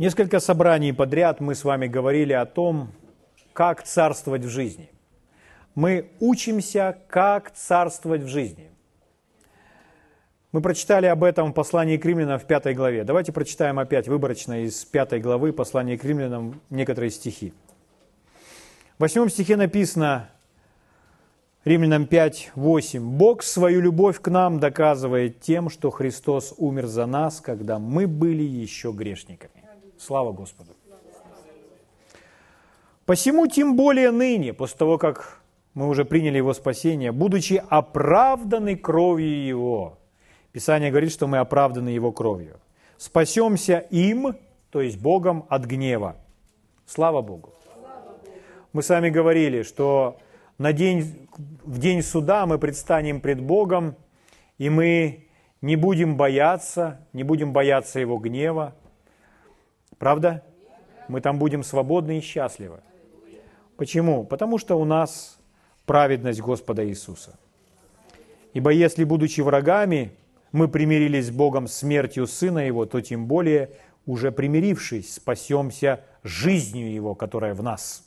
Несколько собраний подряд мы с вами говорили о том, как царствовать в жизни. Мы учимся, как царствовать в жизни. Мы прочитали об этом в послании к римлянам в пятой главе. Давайте прочитаем опять выборочно из пятой главы послания к римлянам некоторые стихи. В восьмом стихе написано, Римлянам 5, 8. «Бог свою любовь к нам доказывает тем, что Христос умер за нас, когда мы были еще грешниками». Слава Господу. Посему тем более ныне, после того, как мы уже приняли Его спасение, будучи оправданы кровью Его, Писание говорит, что мы оправданы Его кровью, спасемся им, то есть Богом, от гнева. Слава Богу. Мы с вами говорили, что на день, в день суда мы предстанем пред Богом, и мы не будем бояться, не будем бояться Его гнева, Правда? Мы там будем свободны и счастливы. Почему? Потому что у нас праведность Господа Иисуса. Ибо если, будучи врагами, мы примирились с Богом смертью Сына Его, то тем более, уже примирившись, спасемся жизнью Его, которая в нас.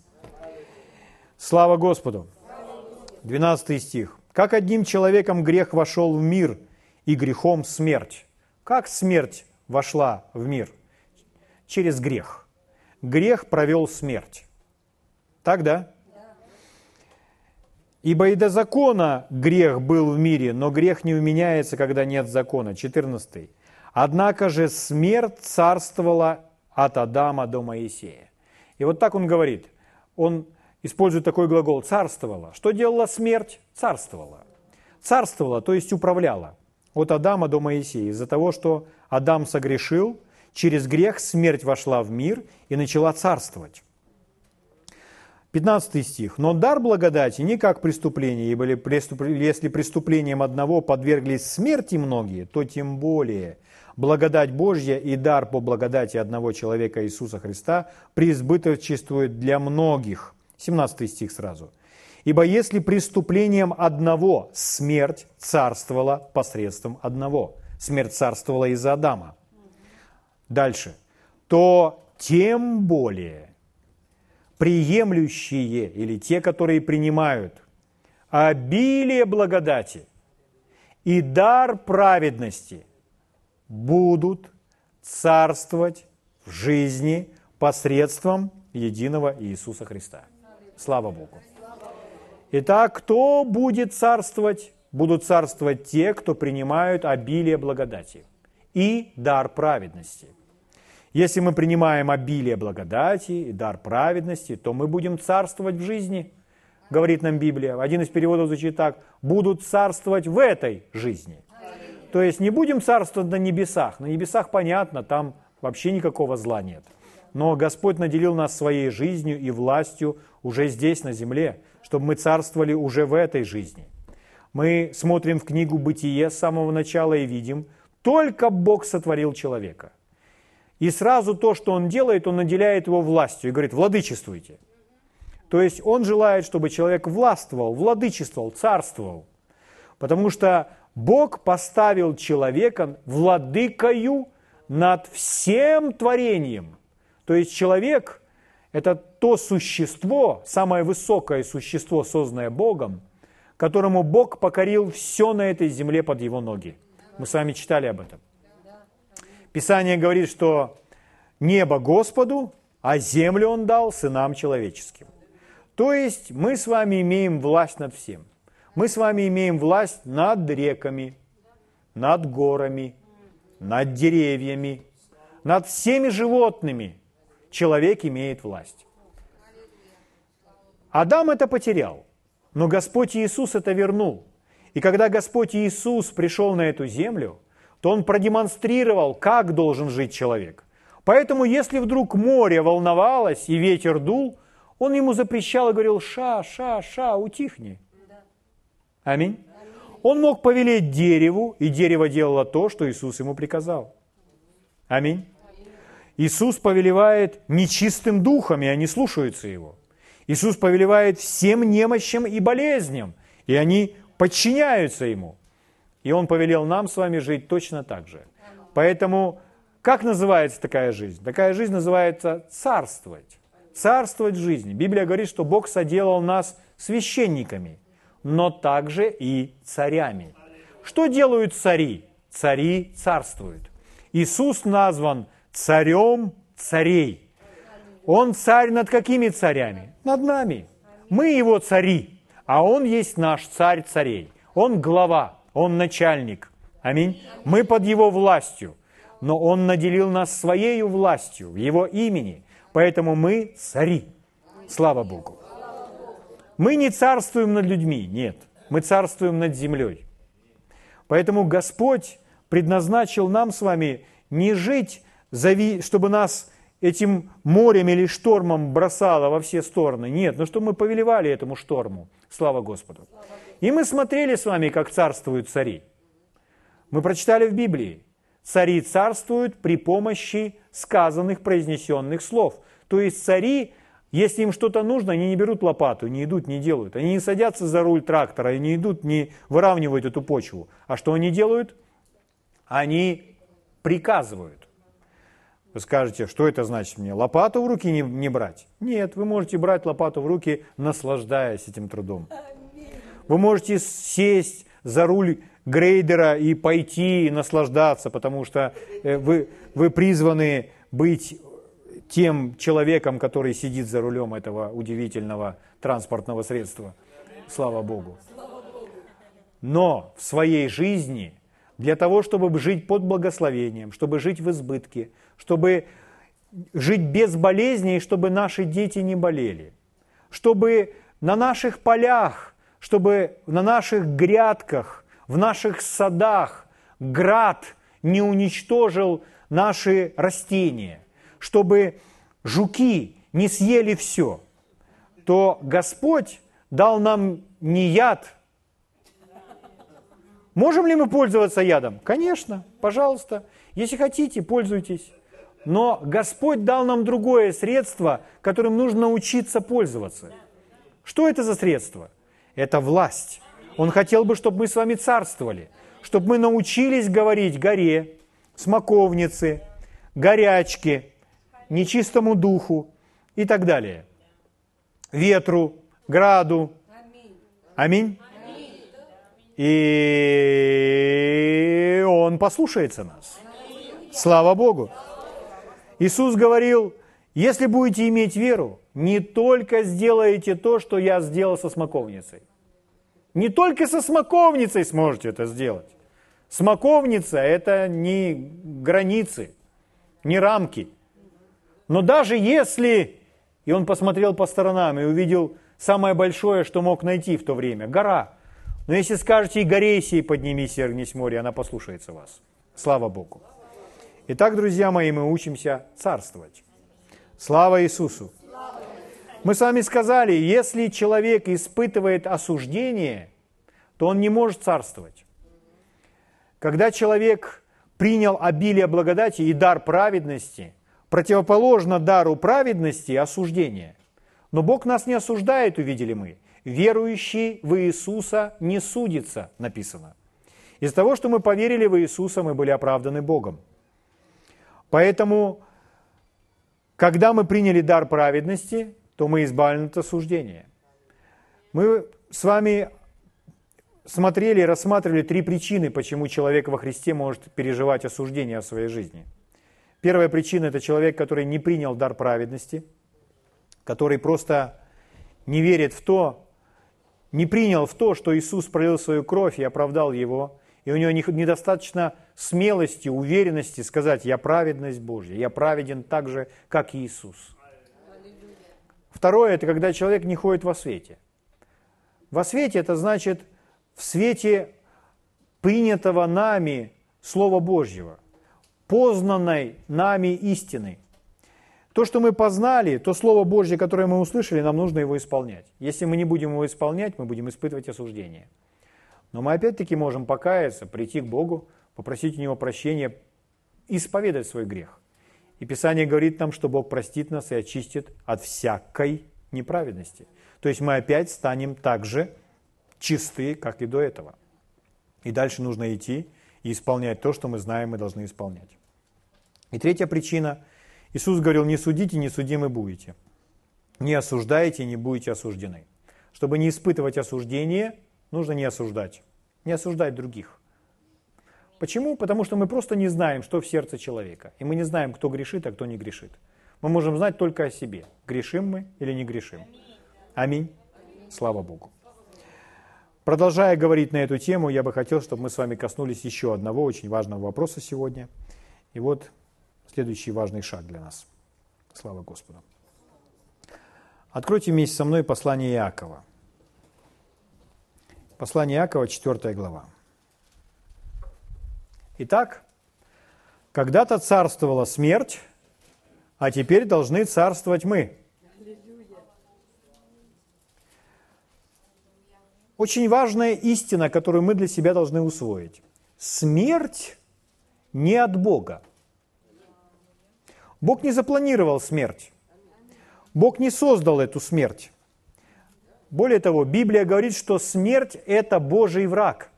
Слава Господу! 12 стих. «Как одним человеком грех вошел в мир, и грехом смерть». Как смерть вошла в мир – через грех. Грех провел смерть. Так, да? Ибо и до закона грех был в мире, но грех не уменяется, когда нет закона. 14. Однако же смерть царствовала от Адама до Моисея. И вот так он говорит. Он использует такой глагол «царствовала». Что делала смерть? Царствовала. Царствовала, то есть управляла. От Адама до Моисея. Из-за того, что Адам согрешил – Через грех смерть вошла в мир и начала царствовать. 15 стих. «Но дар благодати не как преступление, ибо если преступлением одного подверглись смерти многие, то тем более благодать Божья и дар по благодати одного человека Иисуса Христа преизбыточествует для многих». 17 стих сразу. «Ибо если преступлением одного смерть царствовала посредством одного». Смерть царствовала из-за Адама – Дальше. То тем более приемлющие или те, которые принимают обилие благодати и дар праведности будут царствовать в жизни посредством единого Иисуса Христа. Слава Богу. Итак, кто будет царствовать? Будут царствовать те, кто принимают обилие благодати и дар праведности – если мы принимаем обилие благодати и дар праведности, то мы будем царствовать в жизни, говорит нам Библия. Один из переводов звучит так, будут царствовать в этой жизни. То есть не будем царствовать на небесах. На небесах понятно, там вообще никакого зла нет. Но Господь наделил нас своей жизнью и властью уже здесь, на земле, чтобы мы царствовали уже в этой жизни. Мы смотрим в книгу «Бытие» с самого начала и видим, только Бог сотворил человека – и сразу то, что он делает, он наделяет его властью и говорит, владычествуйте. То есть он желает, чтобы человек властвовал, владычествовал, царствовал. Потому что Бог поставил человека владыкою над всем творением. То есть человек – это то существо, самое высокое существо, созданное Богом, которому Бог покорил все на этой земле под его ноги. Мы с вами читали об этом. Писание говорит, что небо Господу, а землю Он дал сынам человеческим. То есть мы с вами имеем власть над всем. Мы с вами имеем власть над реками, над горами, над деревьями, над всеми животными. Человек имеет власть. Адам это потерял, но Господь Иисус это вернул. И когда Господь Иисус пришел на эту землю, то он продемонстрировал, как должен жить человек. Поэтому, если вдруг море волновалось и ветер дул, он ему запрещал и говорил, ша, ша, ша, утихни. Аминь. Он мог повелеть дереву, и дерево делало то, что Иисус ему приказал. Аминь. Иисус повелевает нечистым духом, и они слушаются Его. Иисус повелевает всем немощам и болезням, и они подчиняются Ему. И Он повелел нам с вами жить точно так же. Поэтому Как называется такая жизнь? Такая жизнь называется царствовать. Царствовать в жизни. Библия говорит, что Бог соделал нас священниками, но также и царями. Что делают цари? Цари царствуют. Иисус назван царем царей. Он царь над какими царями? Над нами. Мы его цари, а он есть наш царь царей. Он глава, он начальник. Аминь. Мы под его властью. Но он наделил нас своей властью в его имени. Поэтому мы цари. Слава Богу. Мы не царствуем над людьми, нет. Мы царствуем над землей. Поэтому Господь предназначил нам с вами не жить, чтобы нас этим морем или штормом бросало во все стороны. Нет, но чтобы мы повелевали этому шторму. Слава Господу. И мы смотрели с вами, как царствуют цари. Мы прочитали в Библии. Цари царствуют при помощи сказанных, произнесенных слов. То есть цари, если им что-то нужно, они не берут лопату, не идут, не делают. Они не садятся за руль трактора, не идут, не выравнивают эту почву. А что они делают? Они приказывают. Вы скажете, что это значит мне? Лопату в руки не, не брать? Нет, вы можете брать лопату в руки, наслаждаясь этим трудом. Вы можете сесть за руль грейдера и пойти и наслаждаться, потому что э, вы, вы призваны быть тем человеком, который сидит за рулем этого удивительного транспортного средства. Слава Богу. Но в своей жизни, для того, чтобы жить под благословением, чтобы жить в избытке, чтобы жить без болезней, чтобы наши дети не болели, чтобы на наших полях, чтобы на наших грядках, в наших садах град не уничтожил наши растения, чтобы жуки не съели все, то Господь дал нам не яд. Можем ли мы пользоваться ядом? Конечно, пожалуйста. Если хотите, пользуйтесь. Но Господь дал нам другое средство, которым нужно научиться пользоваться. Что это за средство? Это власть. Он хотел бы, чтобы мы с вами царствовали, чтобы мы научились говорить горе, смоковнице, горячке, нечистому духу и так далее. Ветру, граду. Аминь. И он послушается нас. Слава Богу. Иисус говорил, если будете иметь веру, не только сделаете то, что я сделал со смоковницей. Не только со смоковницей сможете это сделать. Смоковница – это не границы, не рамки. Но даже если, и он посмотрел по сторонам и увидел самое большое, что мог найти в то время – гора. Но если скажете и горе сей поднимись и огнись море, она послушается вас. Слава Богу. Итак, друзья мои, мы учимся царствовать. Слава Иисусу! Мы с вами сказали, если человек испытывает осуждение, то он не может царствовать. Когда человек принял обилие благодати и дар праведности, противоположно дару праведности осуждение. Но Бог нас не осуждает, увидели мы. Верующий в Иисуса не судится, написано. Из того, что мы поверили в Иисуса, мы были оправданы Богом. Поэтому, когда мы приняли дар праведности, то мы избавлены от осуждения. Мы с вами смотрели рассматривали три причины, почему человек во Христе может переживать осуждение в своей жизни. Первая причина – это человек, который не принял дар праведности, который просто не верит в то, не принял в то, что Иисус пролил свою кровь и оправдал его, и у него недостаточно смелости, уверенности сказать, я праведность Божья, я праведен так же, как Иисус. Второе, это когда человек не ходит во свете. Во свете это значит в свете принятого нами Слова Божьего, познанной нами истины. То, что мы познали, то Слово Божье, которое мы услышали, нам нужно его исполнять. Если мы не будем его исполнять, мы будем испытывать осуждение. Но мы опять-таки можем покаяться, прийти к Богу, попросить у Него прощения, исповедать свой грех. И Писание говорит нам, что Бог простит нас и очистит от всякой неправедности. То есть мы опять станем так же чисты, как и до этого. И дальше нужно идти и исполнять то, что мы знаем, мы должны исполнять. И третья причина. Иисус говорил, не судите, не судимы будете. Не осуждайте, не будете осуждены. Чтобы не испытывать осуждение, нужно не осуждать. Не осуждать других. Почему? Потому что мы просто не знаем, что в сердце человека. И мы не знаем, кто грешит, а кто не грешит. Мы можем знать только о себе. Грешим мы или не грешим. Аминь. Слава Богу. Продолжая говорить на эту тему, я бы хотел, чтобы мы с вами коснулись еще одного очень важного вопроса сегодня. И вот следующий важный шаг для нас. Слава Господу. Откройте вместе со мной послание Иакова. Послание Иакова, 4 глава. Итак, когда-то царствовала смерть, а теперь должны царствовать мы. Очень важная истина, которую мы для себя должны усвоить. Смерть не от Бога. Бог не запланировал смерть. Бог не создал эту смерть. Более того, Библия говорит, что смерть – это Божий враг.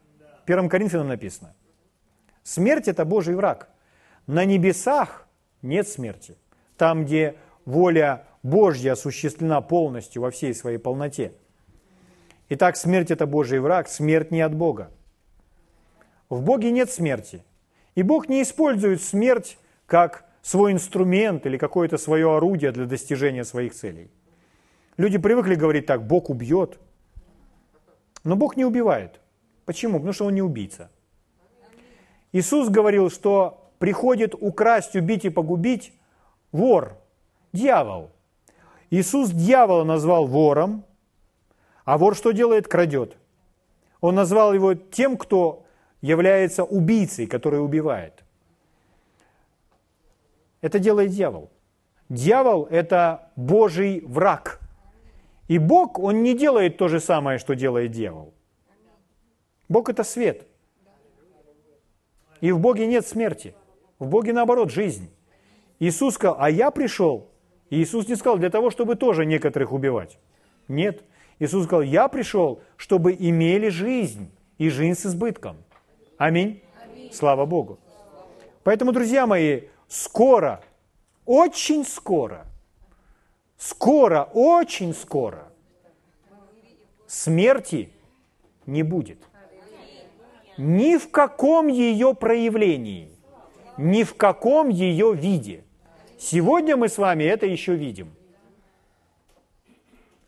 В 1 Коринфянам написано. Смерть – это Божий враг. На небесах нет смерти. Там, где воля Божья осуществлена полностью во всей своей полноте. Итак, смерть – это Божий враг, смерть не от Бога. В Боге нет смерти. И Бог не использует смерть как свой инструмент или какое-то свое орудие для достижения своих целей. Люди привыкли говорить так, Бог убьет. Но Бог не убивает. Почему? Потому что Он не убийца. Иисус говорил, что приходит украсть, убить и погубить вор, дьявол. Иисус дьявола назвал вором, а вор что делает? Крадет. Он назвал его тем, кто является убийцей, который убивает. Это делает дьявол. Дьявол – это Божий враг – и Бог, Он не делает то же самое, что делает дьявол. Бог – это свет. И в Боге нет смерти. В Боге, наоборот, жизнь. Иисус сказал, а я пришел. И Иисус не сказал для того, чтобы тоже некоторых убивать. Нет. Иисус сказал, я пришел, чтобы имели жизнь, и жизнь с избытком. Аминь. Аминь. Слава Богу. Поэтому, друзья мои, скоро, очень скоро – скоро, очень скоро смерти не будет. Ни в каком ее проявлении, ни в каком ее виде. Сегодня мы с вами это еще видим.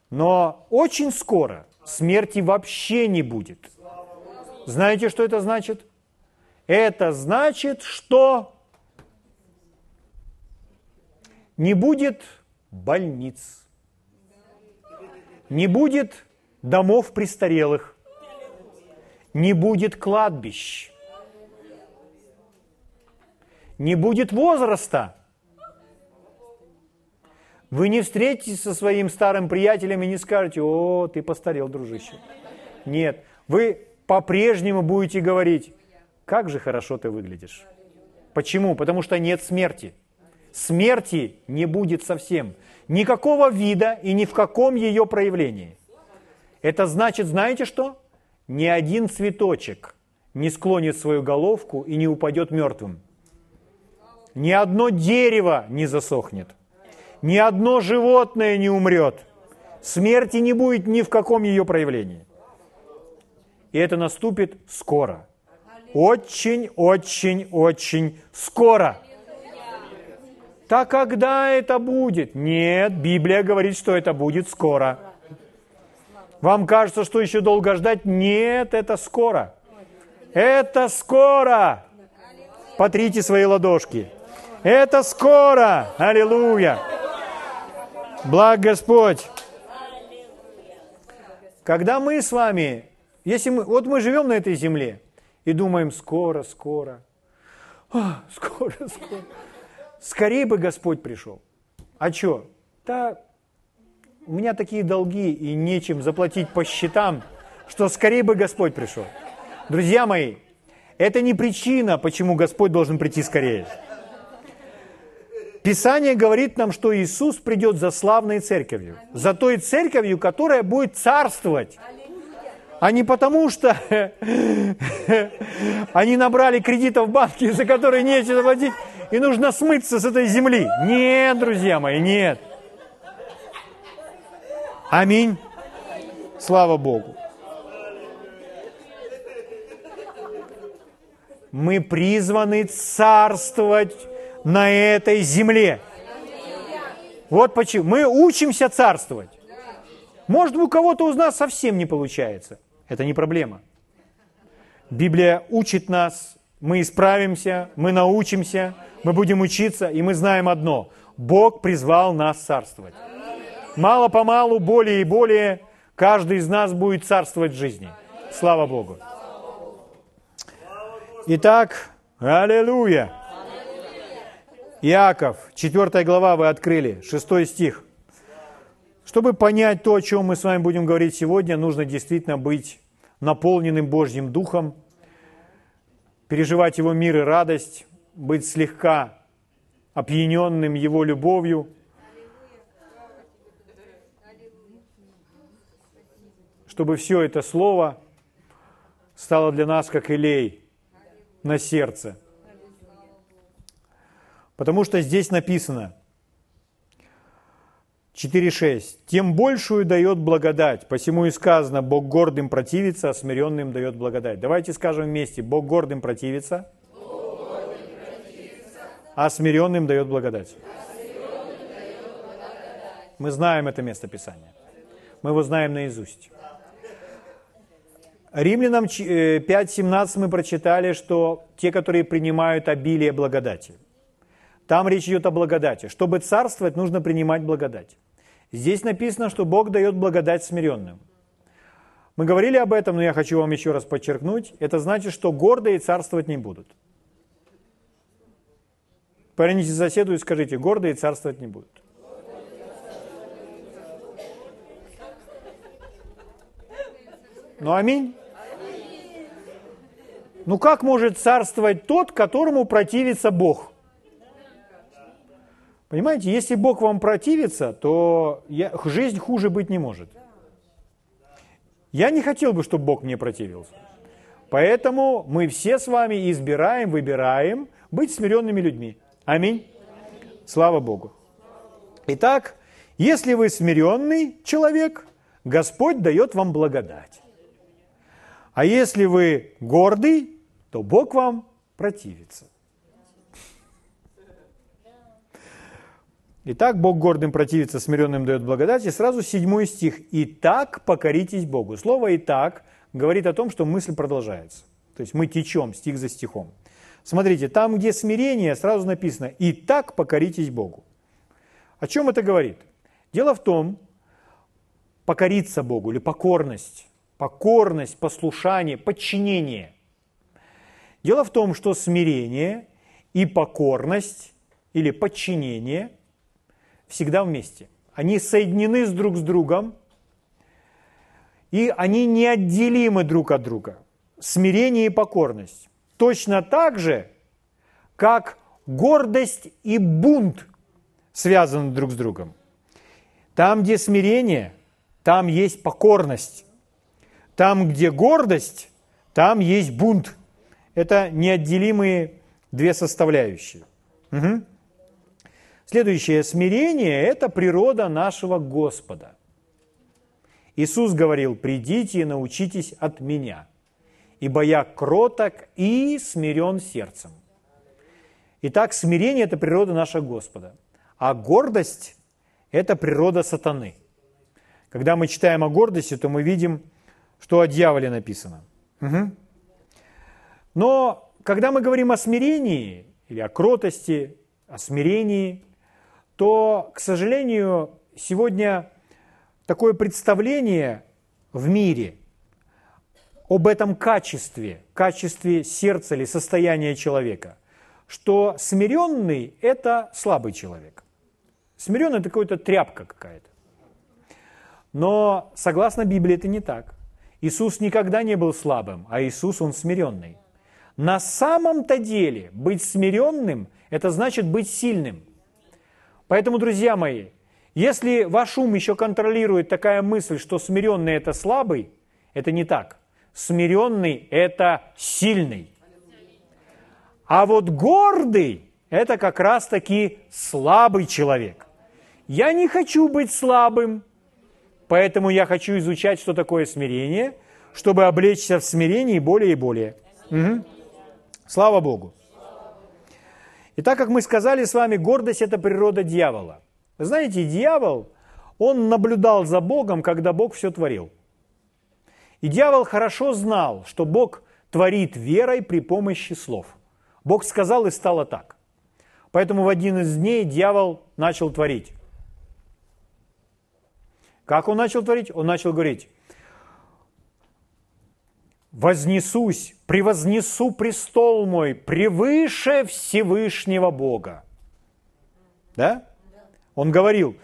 Но очень скоро смерти вообще не будет. Знаете, что это значит? Это значит, что не будет больниц. Не будет домов престарелых. Не будет кладбищ. Не будет возраста. Вы не встретитесь со своим старым приятелем и не скажете, о, ты постарел, дружище. Нет, вы по-прежнему будете говорить, как же хорошо ты выглядишь. Почему? Потому что нет смерти смерти не будет совсем. Никакого вида и ни в каком ее проявлении. Это значит, знаете что? Ни один цветочек не склонит свою головку и не упадет мертвым. Ни одно дерево не засохнет. Ни одно животное не умрет. Смерти не будет ни в каком ее проявлении. И это наступит скоро. Очень, очень, очень скоро. Так когда это будет? Нет, Библия говорит, что это будет скоро. Вам кажется, что еще долго ждать? Нет, это скоро. Это скоро. Потрите свои ладошки. Это скоро. Аллилуйя. Благ Господь. Когда мы с вами, если мы, вот мы живем на этой земле и думаем, скоро, скоро, скоро, скоро. Скорее бы Господь пришел. А что? Да у меня такие долги и нечем заплатить по счетам, что скорее бы Господь пришел. Друзья мои, это не причина, почему Господь должен прийти скорее. Писание говорит нам, что Иисус придет за славной церковью, за той церковью, которая будет царствовать а не потому, что они набрали кредитов в банке, за которые нечего платить, и нужно смыться с этой земли. Нет, друзья мои, нет. Аминь. Слава Богу. Мы призваны царствовать на этой земле. Вот почему. Мы учимся царствовать. Может, у кого-то из нас совсем не получается. Это не проблема. Библия учит нас, мы исправимся, мы научимся, мы будем учиться, и мы знаем одно. Бог призвал нас царствовать. Мало-помалу, более и более, каждый из нас будет царствовать в жизни. Слава Богу. Итак, аллилуйя. Иаков, 4 глава вы открыли, 6 стих. Чтобы понять то, о чем мы с вами будем говорить сегодня, нужно действительно быть наполненным Божьим Духом, переживать Его мир и радость, быть слегка опьяненным Его любовью, чтобы все это слово стало для нас как илей на сердце. Потому что здесь написано 4.6. «Тем большую дает благодать, посему и сказано, Бог гордым противится, а смиренным дает благодать». Давайте скажем вместе, Бог гордым противится, а смиренным дает благодать. Мы знаем это место Писания. Мы его знаем наизусть. Римлянам 5.17 э, мы прочитали, что те, которые принимают обилие благодати. Там речь идет о благодати. Чтобы царствовать, нужно принимать благодать. Здесь написано, что Бог дает благодать смиренным. Мы говорили об этом, но я хочу вам еще раз подчеркнуть. Это значит, что гордые царствовать не будут. Поверните соседу и скажите, гордые царствовать не будут. Ну, аминь. Ну, как может царствовать тот, которому противится Бог? Понимаете, если Бог вам противится, то я, жизнь хуже быть не может. Я не хотел бы, чтобы Бог мне противился. Поэтому мы все с вами избираем, выбираем быть смиренными людьми. Аминь. Слава Богу. Итак, если вы смиренный человек, Господь дает вам благодать. А если вы гордый, то Бог вам противится. Итак, Бог гордым противится, смиренным дает благодать. И сразу седьмой стих. «И так покоритесь Богу». Слово «и так» говорит о том, что мысль продолжается. То есть мы течем стих за стихом. Смотрите, там, где смирение, сразу написано «и так покоритесь Богу». О чем это говорит? Дело в том, покориться Богу или покорность, покорность, послушание, подчинение. Дело в том, что смирение и покорность или подчинение – всегда вместе. Они соединены с друг с другом, и они неотделимы друг от друга. Смирение и покорность. Точно так же, как гордость и бунт связаны друг с другом. Там, где смирение, там есть покорность. Там, где гордость, там есть бунт. Это неотделимые две составляющие. Угу. Следующее смирение – это природа нашего Господа. Иисус говорил, придите и научитесь от меня, ибо я кроток и смирен сердцем. Итак, смирение – это природа нашего Господа, а гордость – это природа сатаны. Когда мы читаем о гордости, то мы видим, что о дьяволе написано. Угу. Но когда мы говорим о смирении или о кротости, о смирении, то, к сожалению, сегодня такое представление в мире об этом качестве, качестве сердца или состояния человека, что смиренный – это слабый человек. Смиренный – это какая-то тряпка какая-то. Но, согласно Библии, это не так. Иисус никогда не был слабым, а Иисус, Он смиренный. На самом-то деле быть смиренным – это значит быть сильным. Поэтому, друзья мои, если ваш ум еще контролирует такая мысль, что смиренный – это слабый, это не так. Смиренный – это сильный. А вот гордый это как раз-таки слабый человек. Я не хочу быть слабым, поэтому я хочу изучать, что такое смирение, чтобы облечься в смирении более и более. Угу. Слава Богу. И так как мы сказали с вами, гордость – это природа дьявола. Вы знаете, дьявол, он наблюдал за Богом, когда Бог все творил. И дьявол хорошо знал, что Бог творит верой при помощи слов. Бог сказал, и стало так. Поэтому в один из дней дьявол начал творить. Как он начал творить? Он начал говорить, вознесусь, превознесу престол мой превыше Всевышнего Бога. Да? Он говорил,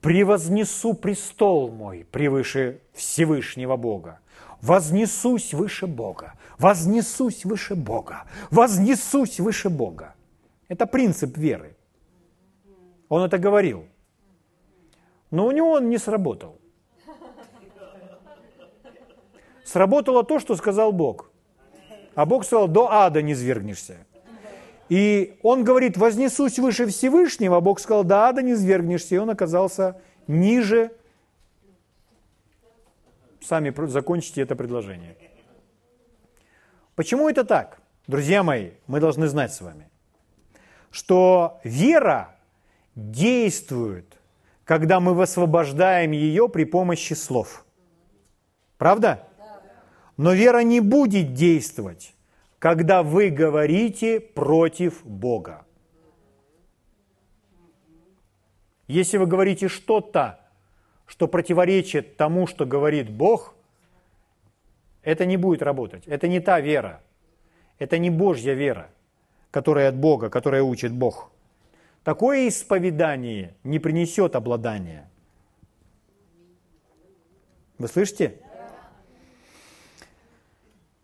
превознесу престол мой превыше Всевышнего Бога. Вознесусь выше Бога, вознесусь выше Бога, вознесусь выше Бога. Это принцип веры. Он это говорил. Но у него он не сработал. Сработало то, что сказал Бог. А Бог сказал, до ада не свергнешься. И он говорит, вознесусь выше Всевышнего, а Бог сказал, до ада не свергнешься. И он оказался ниже. Сами закончите это предложение. Почему это так? Друзья мои, мы должны знать с вами, что вера действует когда мы высвобождаем ее при помощи слов. Правда? Но вера не будет действовать, когда вы говорите против Бога. Если вы говорите что-то, что противоречит тому, что говорит Бог, это не будет работать. Это не та вера. Это не Божья вера, которая от Бога, которая учит Бог. Такое исповедание не принесет обладания. Вы слышите?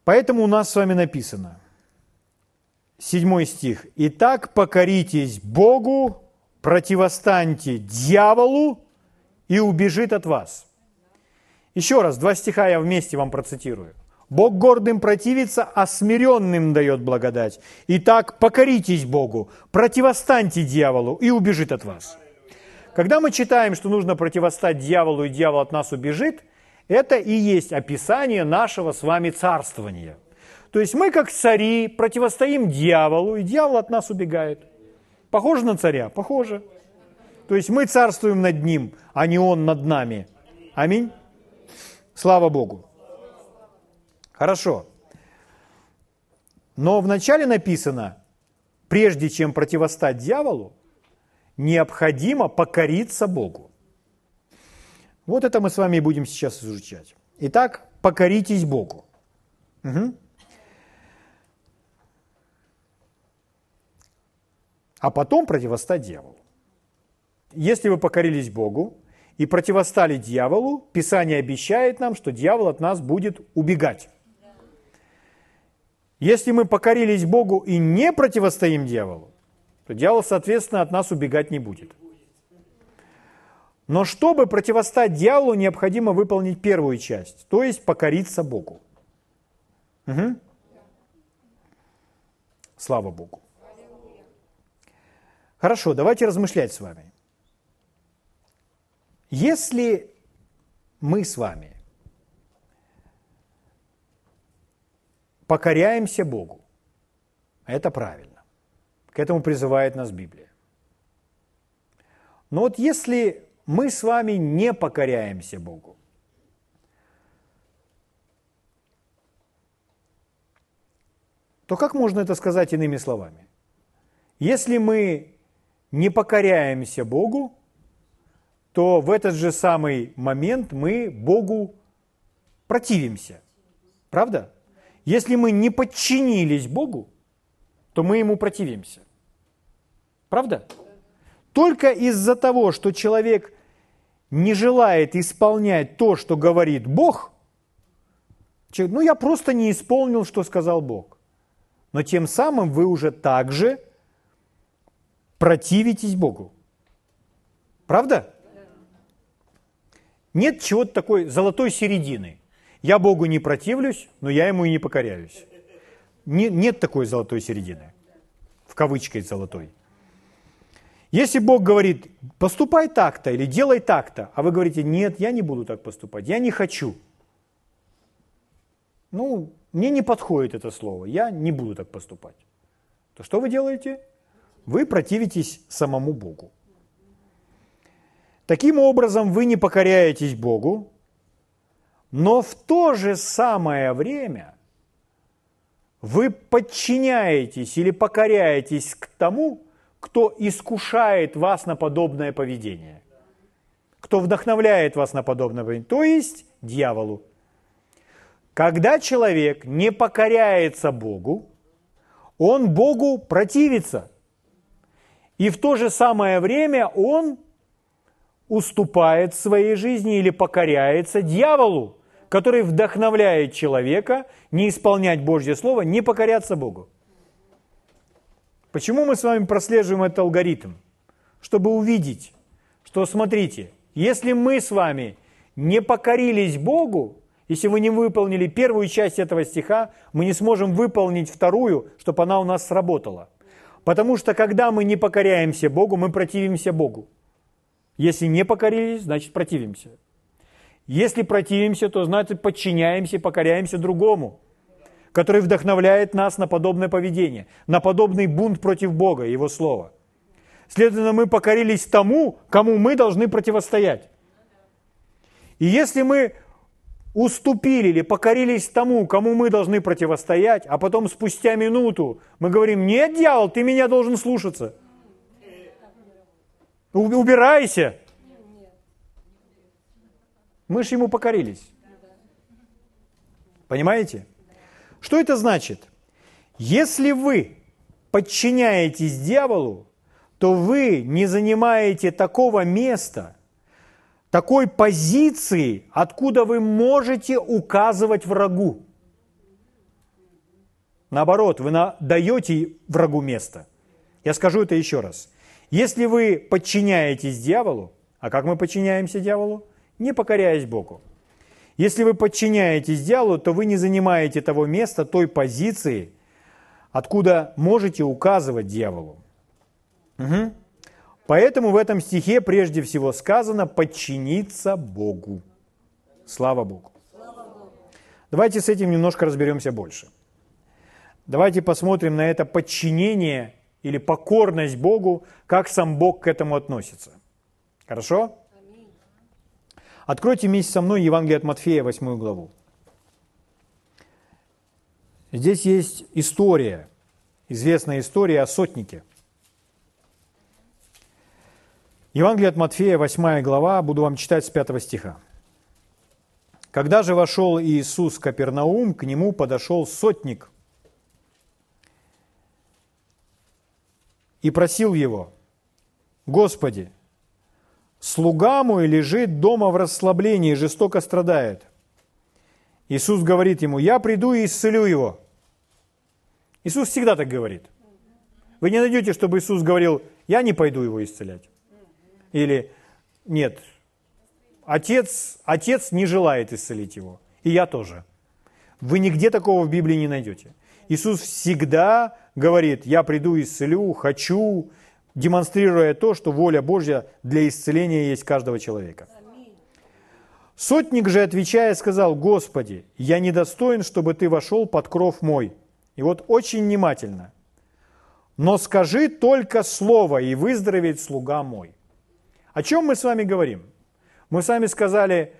Поэтому у нас с вами написано, седьмой стих. «Итак, покоритесь Богу, противостаньте дьяволу, и убежит от вас». Еще раз, два стиха я вместе вам процитирую. Бог гордым противится, а смиренным дает благодать. Итак, покоритесь Богу, противостаньте дьяволу, и убежит от вас. Когда мы читаем, что нужно противостать дьяволу, и дьявол от нас убежит, это и есть описание нашего с вами царствования. То есть мы, как цари, противостоим дьяволу, и дьявол от нас убегает. Похоже на царя? Похоже. То есть мы царствуем над ним, а не он над нами. Аминь. Слава Богу. Хорошо. Но вначале написано, прежде чем противостать дьяволу, необходимо покориться Богу. Вот это мы с вами будем сейчас изучать. Итак, покоритесь Богу. Угу. А потом противостать дьяволу. Если вы покорились Богу и противостали дьяволу, Писание обещает нам, что дьявол от нас будет убегать. Если мы покорились Богу и не противостоим дьяволу, то дьявол, соответственно, от нас убегать не будет. Но чтобы противостать дьяволу, необходимо выполнить первую часть, то есть покориться Богу. Угу. Слава Богу. Хорошо, давайте размышлять с вами. Если мы с вами покоряемся Богу. Это правильно. К этому призывает нас Библия. Но вот если мы с вами не покоряемся Богу, то как можно это сказать иными словами? Если мы не покоряемся Богу, то в этот же самый момент мы Богу противимся. Правда? Если мы не подчинились Богу, то мы Ему противимся. Правда? Только из-за того, что человек не желает исполнять то, что говорит Бог, ну я просто не исполнил, что сказал Бог. Но тем самым вы уже также противитесь Богу. Правда? Нет чего-то такой золотой середины – я Богу не противлюсь, но я Ему и не покоряюсь. Не, нет такой золотой середины. В кавычках золотой. Если Бог говорит, поступай так-то или делай так-то, а вы говорите, нет, я не буду так поступать, я не хочу. Ну, мне не подходит это слово, я не буду так поступать. То что вы делаете? Вы противитесь самому Богу. Таким образом, вы не покоряетесь Богу, но в то же самое время вы подчиняетесь или покоряетесь к тому, кто искушает вас на подобное поведение, кто вдохновляет вас на подобное поведение, то есть дьяволу. Когда человек не покоряется Богу, он Богу противится. И в то же самое время он уступает своей жизни или покоряется дьяволу, который вдохновляет человека не исполнять Божье Слово, не покоряться Богу. Почему мы с вами прослеживаем этот алгоритм? Чтобы увидеть, что смотрите, если мы с вами не покорились Богу, если вы не выполнили первую часть этого стиха, мы не сможем выполнить вторую, чтобы она у нас сработала. Потому что когда мы не покоряемся Богу, мы противимся Богу. Если не покорились, значит противимся. Если противимся, то значит подчиняемся, покоряемся другому, который вдохновляет нас на подобное поведение, на подобный бунт против Бога Его Слова. Следовательно, мы покорились тому, кому мы должны противостоять. И если мы уступили или покорились тому, кому мы должны противостоять, а потом спустя минуту мы говорим, нет, дьявол, ты меня должен слушаться – Убирайся. Мы же ему покорились. Понимаете? Что это значит? Если вы подчиняетесь дьяволу, то вы не занимаете такого места, такой позиции, откуда вы можете указывать врагу. Наоборот, вы даете врагу место. Я скажу это еще раз. Если вы подчиняетесь дьяволу, а как мы подчиняемся дьяволу? Не покоряясь Богу. Если вы подчиняетесь дьяволу, то вы не занимаете того места, той позиции, откуда можете указывать дьяволу. Угу. Поэтому в этом стихе прежде всего сказано подчиниться Богу. Слава Богу. Давайте с этим немножко разберемся больше. Давайте посмотрим на это подчинение или покорность Богу, как сам Бог к этому относится. Хорошо? Откройте вместе со мной Евангелие от Матфея, 8 главу. Здесь есть история, известная история о сотнике. Евангелие от Матфея, 8 глава, буду вам читать с 5 стиха. Когда же вошел Иисус в Капернаум, к нему подошел сотник – и просил его, «Господи, слуга мой лежит дома в расслаблении, жестоко страдает». Иисус говорит ему, «Я приду и исцелю его». Иисус всегда так говорит. Вы не найдете, чтобы Иисус говорил, «Я не пойду его исцелять». Или «Нет, отец, отец не желает исцелить его, и я тоже». Вы нигде такого в Библии не найдете. Иисус всегда говорит, я приду и исцелю, хочу, демонстрируя то, что воля Божья для исцеления есть каждого человека. Сотник же, отвечая, сказал, Господи, я недостоин, чтобы Ты вошел под кров мой. И вот очень внимательно. Но скажи только слово, и выздоровеет слуга мой. О чем мы с вами говорим? Мы с вами сказали,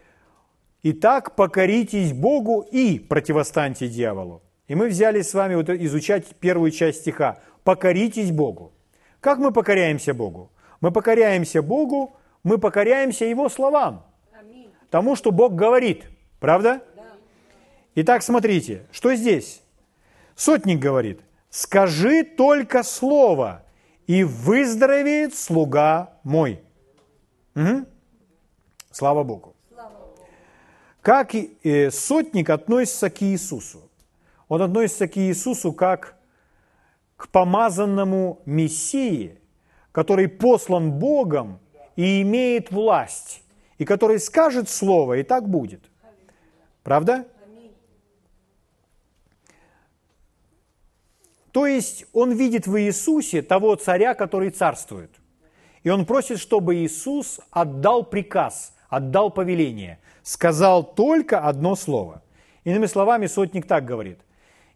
итак, покоритесь Богу и противостаньте дьяволу. И мы взяли с вами вот изучать первую часть стиха. «Покоритесь Богу». Как мы покоряемся Богу? Мы покоряемся Богу, мы покоряемся Его словам. Тому, что Бог говорит. Правда? Итак, смотрите, что здесь? Сотник говорит, скажи только слово, и выздоровеет слуга мой. Угу. Слава Богу. Как э, сотник относится к Иисусу? Он относится к Иисусу как к помазанному Мессии, который послан Богом и имеет власть, и который скажет слово, и так будет. Правда? То есть он видит в Иисусе того царя, который царствует. и он просит, чтобы Иисус отдал приказ, отдал повеление, сказал только одно слово. Иными словами, сотник так говорит.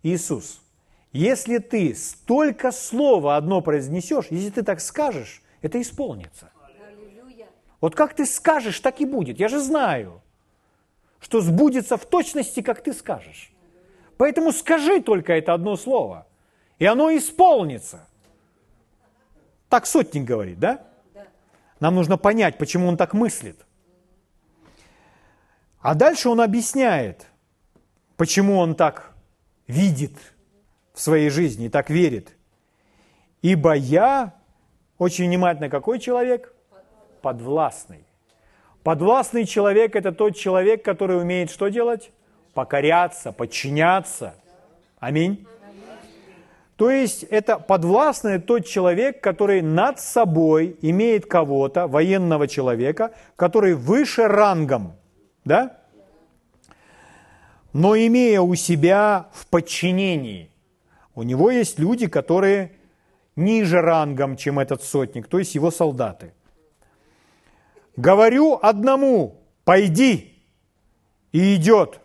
Иисус, если ты столько слова одно произнесешь, если ты так скажешь, это исполнится. Вот как ты скажешь, так и будет. Я же знаю, что сбудется в точности, как ты скажешь. Поэтому скажи только это одно слово, и оно исполнится. Так сотник говорит, да? Нам нужно понять, почему он так мыслит. А дальше он объясняет, почему он так видит своей жизни и так верит. Ибо я, очень внимательно, какой человек? Подвластный. Подвластный человек – это тот человек, который умеет что делать? Покоряться, подчиняться. Аминь. То есть это подвластный тот человек, который над собой имеет кого-то, военного человека, который выше рангом, да? Но имея у себя в подчинении. У него есть люди, которые ниже рангом, чем этот сотник, то есть его солдаты. Говорю одному, пойди, и идет.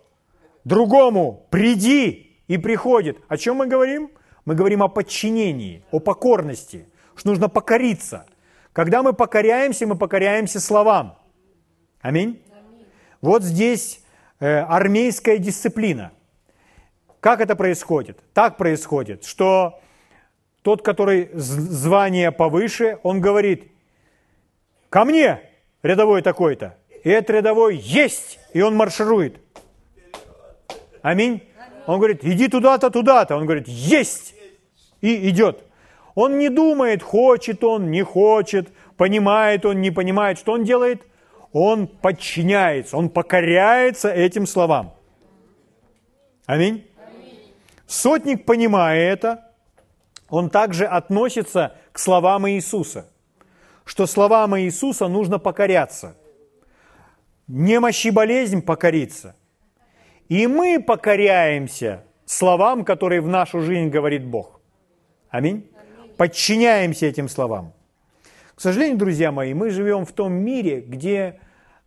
Другому, приди, и приходит. О чем мы говорим? Мы говорим о подчинении, о покорности, что нужно покориться. Когда мы покоряемся, мы покоряемся словам. Аминь. Вот здесь э, армейская дисциплина. Как это происходит? Так происходит, что тот, который звание повыше, он говорит, ко мне, рядовой такой-то. И этот рядовой есть, и он марширует. Аминь. Он говорит, иди туда-то, туда-то. Он говорит, есть и идет. Он не думает, хочет он, не хочет, понимает он, не понимает. Что он делает? Он подчиняется, он покоряется этим словам. Аминь. Сотник, понимая это, он также относится к словам Иисуса, что словам Иисуса нужно покоряться. Немощь и болезнь покориться. И мы покоряемся словам, которые в нашу жизнь говорит Бог. Аминь. Подчиняемся этим словам. К сожалению, друзья мои, мы живем в том мире, где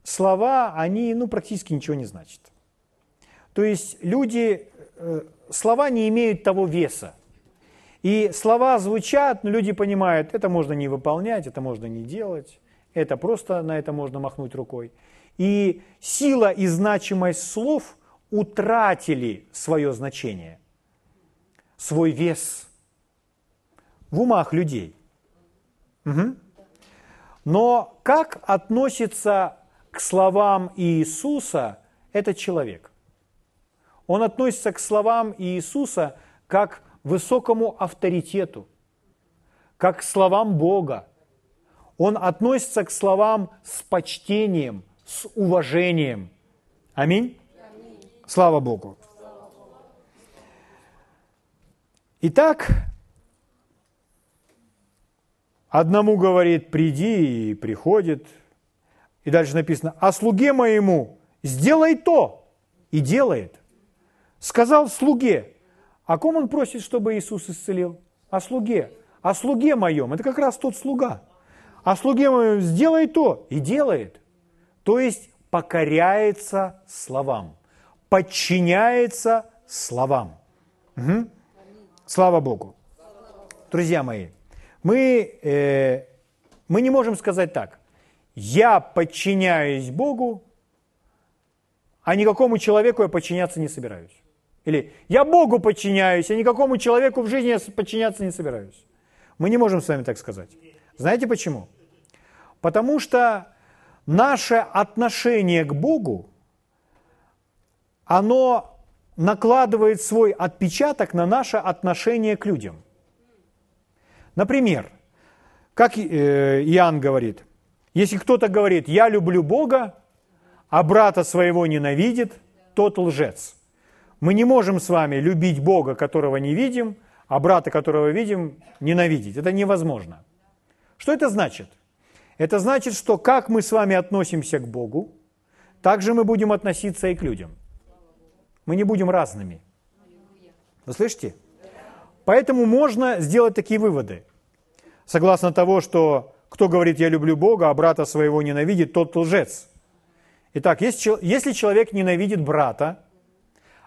слова, они ну, практически ничего не значат. То есть люди, э, слова не имеют того веса. И слова звучат, но люди понимают, это можно не выполнять, это можно не делать, это просто на это можно махнуть рукой. И сила и значимость слов утратили свое значение, свой вес – в умах людей. Угу. Но как относится к словам Иисуса этот человек? Он относится к словам Иисуса как к высокому авторитету, как к словам Бога. Он относится к словам с почтением, с уважением. Аминь. Аминь. Слава Богу. Итак, Одному говорит, приди, и приходит. И дальше написано, а слуге моему сделай то, и делает. Сказал слуге, о ком он просит, чтобы Иисус исцелил? О слуге. О слуге моем, это как раз тот слуга. О слуге моем сделай то, и делает. То есть покоряется словам, подчиняется словам. Угу. Слава Богу. Друзья мои, мы, э, мы не можем сказать так. Я подчиняюсь Богу, а никакому человеку я подчиняться не собираюсь. Или я Богу подчиняюсь, а никакому человеку в жизни я подчиняться не собираюсь. Мы не можем с вами так сказать. Знаете почему? Потому что наше отношение к Богу, оно накладывает свой отпечаток на наше отношение к людям. Например, как э, Иоанн говорит, если кто-то говорит, я люблю Бога, а брата своего ненавидит, тот лжец. Мы не можем с вами любить Бога, которого не видим, а брата, которого видим, ненавидеть. Это невозможно. Что это значит? Это значит, что как мы с вами относимся к Богу, так же мы будем относиться и к людям. Мы не будем разными. Вы слышите? Поэтому можно сделать такие выводы. Согласно того, что Кто говорит, я люблю Бога, а брата своего ненавидит, тот лжец. Итак, если человек ненавидит брата,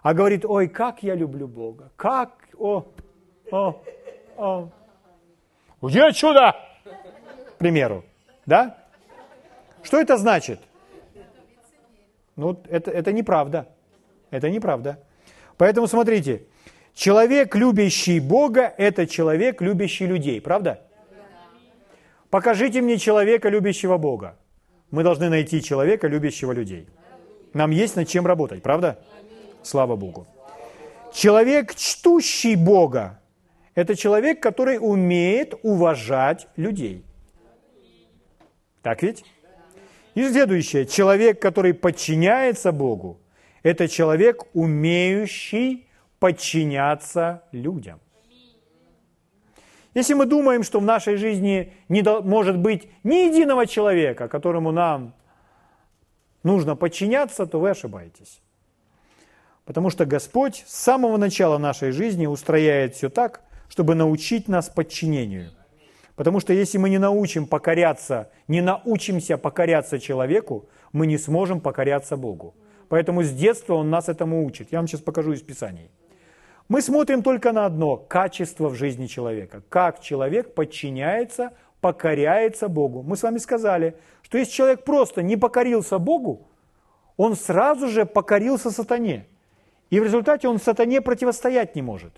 а говорит, ой, как я люблю Бога, как, о, о, о, где чудо, к примеру, да? Что это значит? Ну, это, это неправда. Это неправда. Поэтому смотрите, человек, любящий Бога, это человек, любящий людей, правда? Покажите мне человека, любящего Бога. Мы должны найти человека, любящего людей. Нам есть над чем работать, правда? Слава Богу. Человек, чтущий Бога, это человек, который умеет уважать людей. Так ведь? И следующее. Человек, который подчиняется Богу, это человек, умеющий подчиняться людям. Если мы думаем, что в нашей жизни не может быть ни единого человека, которому нам нужно подчиняться, то вы ошибаетесь. Потому что Господь с самого начала нашей жизни устрояет все так, чтобы научить нас подчинению. Потому что если мы не научим покоряться, не научимся покоряться человеку, мы не сможем покоряться Богу. Поэтому с детства Он нас этому учит. Я вам сейчас покажу из Писаний. Мы смотрим только на одно – качество в жизни человека. Как человек подчиняется, покоряется Богу. Мы с вами сказали, что если человек просто не покорился Богу, он сразу же покорился сатане. И в результате он сатане противостоять не может.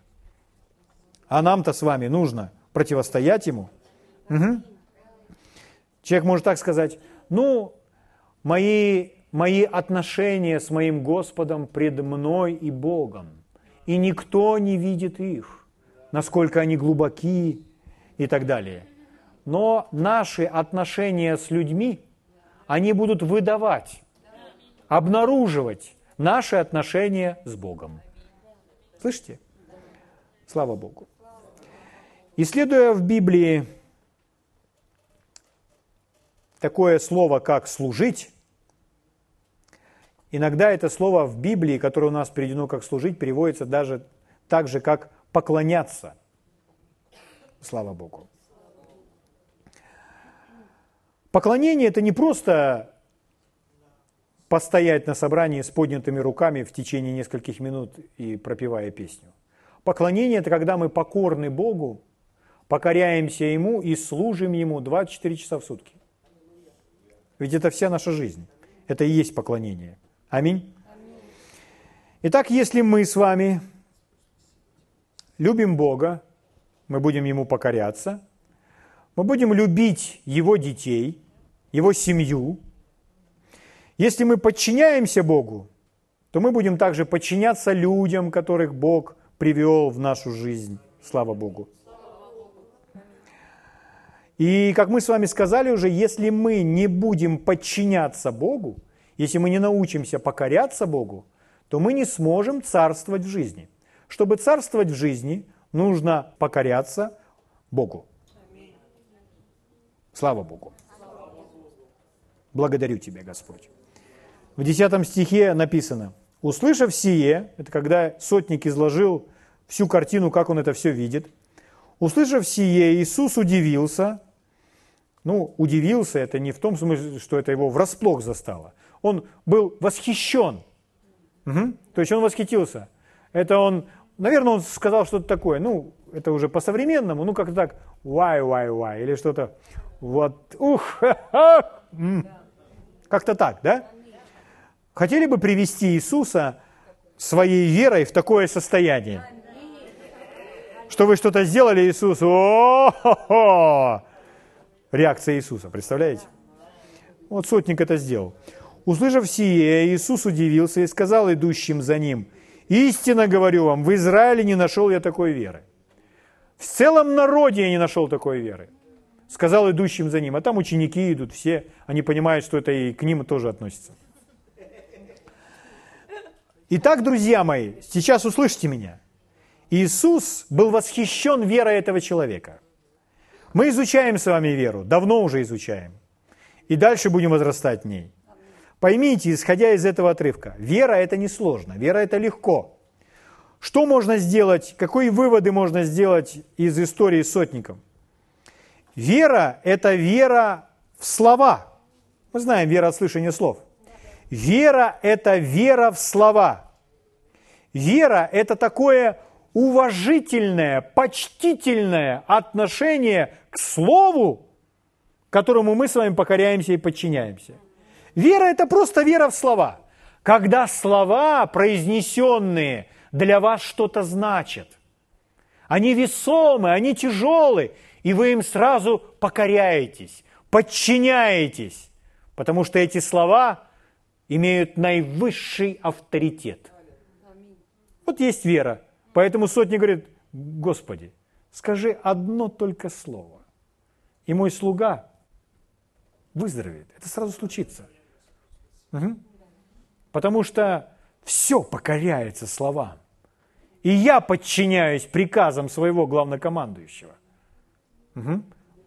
А нам-то с вами нужно противостоять ему. Угу. Человек может так сказать, ну, мои, мои отношения с моим Господом пред мной и Богом – и никто не видит их, насколько они глубоки и так далее. Но наши отношения с людьми, они будут выдавать, обнаруживать наши отношения с Богом. Слышите? Слава Богу. Исследуя в Библии такое слово, как «служить», Иногда это слово в Библии, которое у нас переведено как «служить», переводится даже так же, как «поклоняться». Слава Богу. Поклонение – это не просто постоять на собрании с поднятыми руками в течение нескольких минут и пропевая песню. Поклонение – это когда мы покорны Богу, покоряемся Ему и служим Ему 24 часа в сутки. Ведь это вся наша жизнь. Это и есть поклонение. Аминь. Итак, если мы с вами любим Бога, мы будем Ему покоряться, мы будем любить Его детей, Его семью. Если мы подчиняемся Богу, то мы будем также подчиняться людям, которых Бог привел в нашу жизнь. Слава Богу. И как мы с вами сказали уже, если мы не будем подчиняться Богу, если мы не научимся покоряться Богу, то мы не сможем царствовать в жизни. Чтобы царствовать в жизни, нужно покоряться Богу. Слава Богу. Благодарю Тебя, Господь. В 10 стихе написано, «Услышав сие», это когда сотник изложил всю картину, как он это все видит, «Услышав сие, Иисус удивился». Ну, удивился, это не в том смысле, что это его врасплох застало – он был восхищен. Угу. То есть он восхитился. Это он, наверное, он сказал что-то такое, ну, это уже по-современному, ну, как-то так, вай, вай, вай, или что-то, вот, ух, как-то так, да? Хотели бы привести Иисуса своей верой в такое состояние? Что вы что-то сделали, Иисус, о Реакция Иисуса, представляете? Вот сотник это сделал. Услышав сие, Иисус удивился и сказал идущим за ним, «Истинно говорю вам, в Израиле не нашел я такой веры. В целом народе я не нашел такой веры». Сказал идущим за ним, а там ученики идут все, они понимают, что это и к ним тоже относится. Итак, друзья мои, сейчас услышьте меня. Иисус был восхищен верой этого человека. Мы изучаем с вами веру, давно уже изучаем. И дальше будем возрастать в ней. Поймите, исходя из этого отрывка, вера – это не сложно, вера – это легко. Что можно сделать, какие выводы можно сделать из истории с сотником? Вера – это вера в слова. Мы знаем вера от слышания слов. Вера – это вера в слова. Вера – это такое уважительное, почтительное отношение к слову, которому мы с вами покоряемся и подчиняемся. Вера – это просто вера в слова. Когда слова, произнесенные, для вас что-то значат. Они весомы, они тяжелые, и вы им сразу покоряетесь, подчиняетесь, потому что эти слова имеют наивысший авторитет. Вот есть вера. Поэтому сотни говорит, Господи, скажи одно только слово, и мой слуга выздоровеет. Это сразу случится. Угу. Потому что все покоряется словам. И я подчиняюсь приказам своего главнокомандующего. Угу.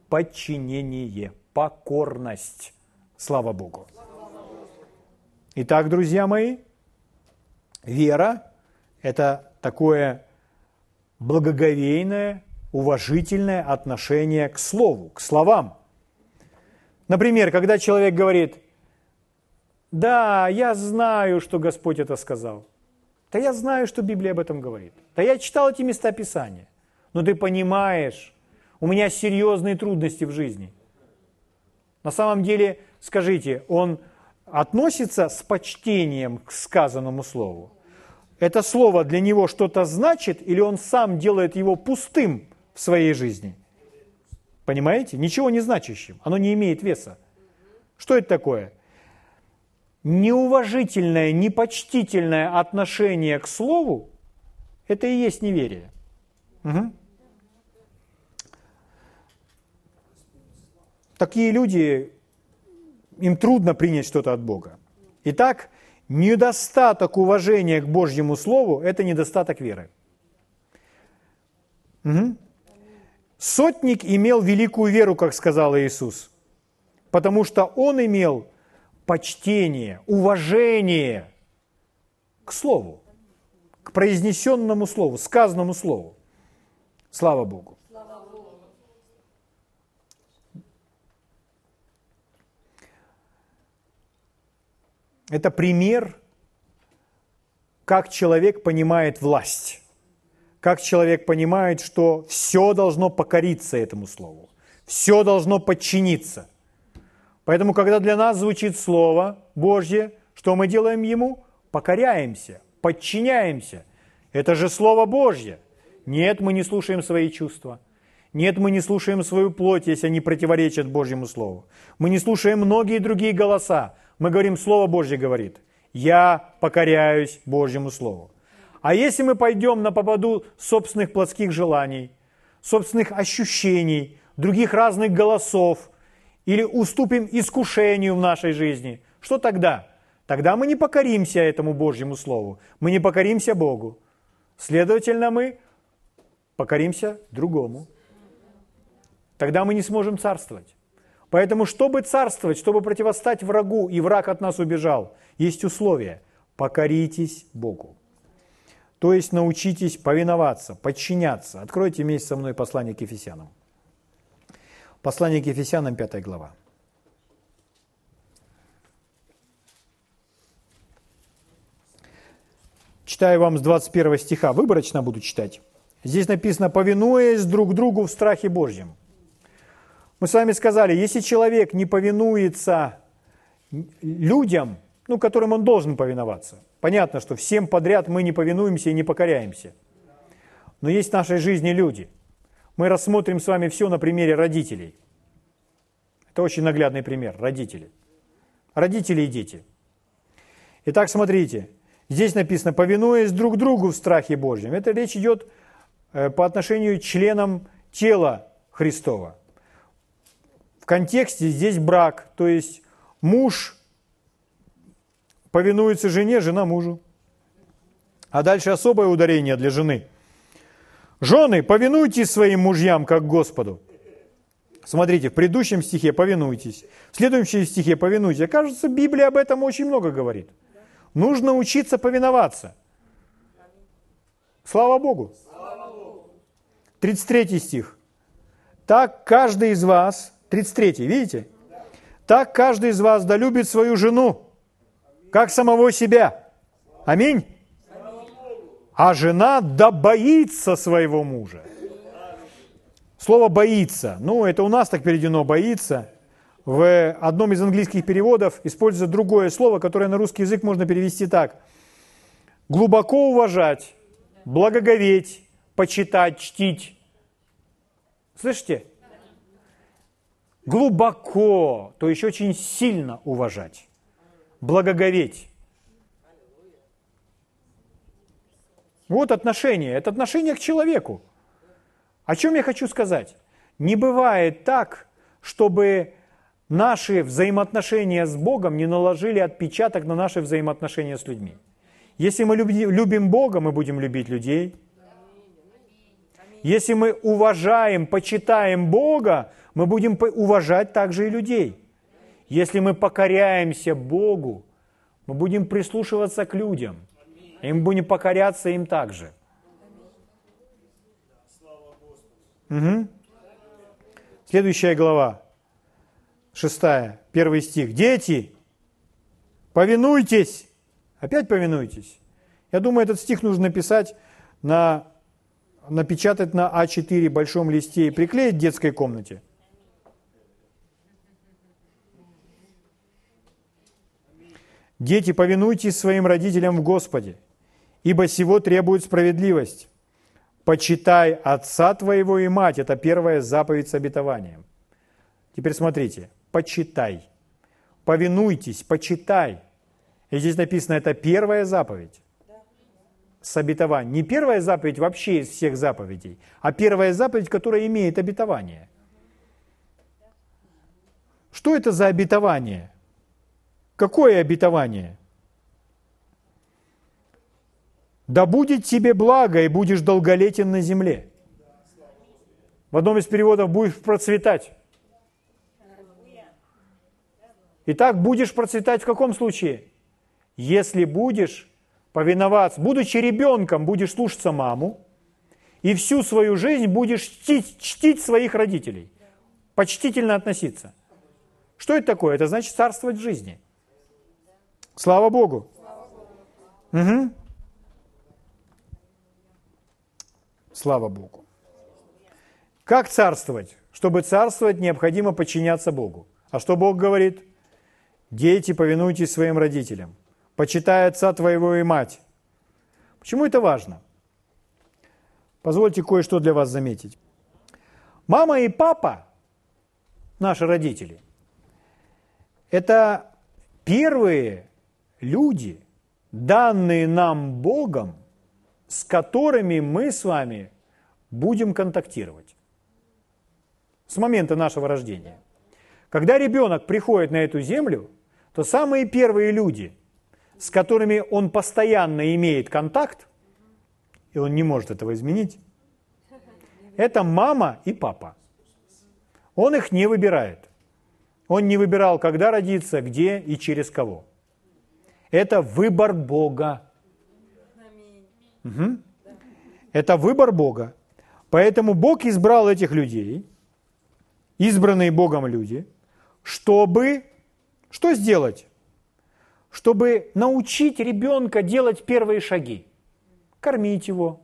Подчинение, покорность. Слава Богу. Итак, друзья мои, вера – это такое благоговейное, уважительное отношение к слову, к словам. Например, когда человек говорит, да, я знаю, что Господь это сказал. Да я знаю, что Библия об этом говорит. Да я читал эти места Писания. Но ты понимаешь, у меня серьезные трудности в жизни. На самом деле, скажите, он относится с почтением к сказанному слову? Это слово для него что-то значит, или он сам делает его пустым в своей жизни? Понимаете? Ничего не значащим. Оно не имеет веса. Что это такое? Неуважительное, непочтительное отношение к слову – это и есть неверие. Угу. Такие люди, им трудно принять что-то от Бога. Итак, недостаток уважения к Божьему Слову – это недостаток веры. Угу. Сотник имел великую веру, как сказал Иисус, потому что он имел почтение, уважение к Слову, к произнесенному Слову, сказанному Слову. Слава Богу. Это пример, как человек понимает власть, как человек понимает, что все должно покориться этому слову, все должно подчиниться. Поэтому, когда для нас звучит Слово Божье, что мы делаем Ему? Покоряемся, подчиняемся. Это же Слово Божье. Нет, мы не слушаем свои чувства. Нет, мы не слушаем свою плоть, если они противоречат Божьему Слову. Мы не слушаем многие другие голоса, мы говорим, Слово Божье говорит, я покоряюсь Божьему Слову. А если мы пойдем на поводу собственных плотских желаний, собственных ощущений, других разных голосов, или уступим искушению в нашей жизни, что тогда? Тогда мы не покоримся этому Божьему Слову, мы не покоримся Богу. Следовательно, мы покоримся другому. Тогда мы не сможем царствовать. Поэтому, чтобы царствовать, чтобы противостать врагу, и враг от нас убежал, есть условия. Покоритесь Богу. То есть научитесь повиноваться, подчиняться. Откройте вместе со мной послание к Ефесянам. Послание к Ефесянам, 5 глава. Читаю вам с 21 стиха, выборочно буду читать. Здесь написано, повинуясь друг другу в страхе Божьем. Мы с вами сказали, если человек не повинуется людям, ну, которым он должен повиноваться, понятно, что всем подряд мы не повинуемся и не покоряемся. Но есть в нашей жизни люди. Мы рассмотрим с вами все на примере родителей. Это очень наглядный пример, родители. Родители и дети. Итак, смотрите, здесь написано, повинуясь друг другу в страхе Божьем. Это речь идет э, по отношению к членам тела Христова. В контексте здесь брак, то есть муж повинуется жене, жена мужу. А дальше особое ударение для жены. Жены, повинуйтесь своим мужьям, как Господу. Смотрите, в предыдущем стихе повинуйтесь, в следующем стихе повинуйтесь. Кажется, Библия об этом очень много говорит. Нужно учиться повиноваться. Слава Богу. 33 стих. Так каждый из вас, 33, видите? Так каждый из вас да любит свою жену, как самого себя. Аминь. А жена да боится своего мужа. Слово «боится», ну, это у нас так переведено «боится». В одном из английских переводов используется другое слово, которое на русский язык можно перевести так. Глубоко уважать, благоговеть, почитать, чтить. Слышите? Глубоко, то есть очень сильно уважать, благоговеть. Вот отношение, это отношение к человеку. О чем я хочу сказать? Не бывает так, чтобы наши взаимоотношения с Богом не наложили отпечаток на наши взаимоотношения с людьми. Если мы любим Бога, мы будем любить людей. Если мы уважаем, почитаем Бога, мы будем уважать также и людей. Если мы покоряемся Богу, мы будем прислушиваться к людям, и мы будем покоряться им также. Угу. Следующая глава, шестая, первый стих. Дети, повинуйтесь. Опять повинуйтесь. Я думаю, этот стих нужно написать на, напечатать на А4 большом листе и приклеить в детской комнате. Дети, повинуйтесь своим родителям в Господе, ибо сего требует справедливость. «Почитай отца твоего и мать» – это первая заповедь с обетованием. Теперь смотрите, почитай, повинуйтесь, почитай. И здесь написано, это первая заповедь с обетованием. Не первая заповедь вообще из всех заповедей, а первая заповедь, которая имеет обетование. Что это за обетование? Какое обетование? да будет тебе благо, и будешь долголетен на земле. В одном из переводов будешь процветать. Итак, будешь процветать в каком случае? Если будешь повиноваться, будучи ребенком, будешь слушаться маму, и всю свою жизнь будешь чтить, чтить своих родителей, почтительно относиться. Что это такое? Это значит царствовать в жизни. Слава Богу. Угу. Слава Богу. Как царствовать? Чтобы царствовать, необходимо подчиняться Богу. А что Бог говорит? Дети, повинуйтесь своим родителям. Почитай отца твоего и мать. Почему это важно? Позвольте кое-что для вас заметить. Мама и папа, наши родители, это первые люди, данные нам Богом – с которыми мы с вами будем контактировать с момента нашего рождения. Когда ребенок приходит на эту землю, то самые первые люди, с которыми он постоянно имеет контакт, и он не может этого изменить, это мама и папа. Он их не выбирает. Он не выбирал, когда родиться, где и через кого. Это выбор Бога. Угу. Это выбор Бога. Поэтому Бог избрал этих людей, избранные Богом люди, чтобы что сделать? Чтобы научить ребенка делать первые шаги. Кормить его,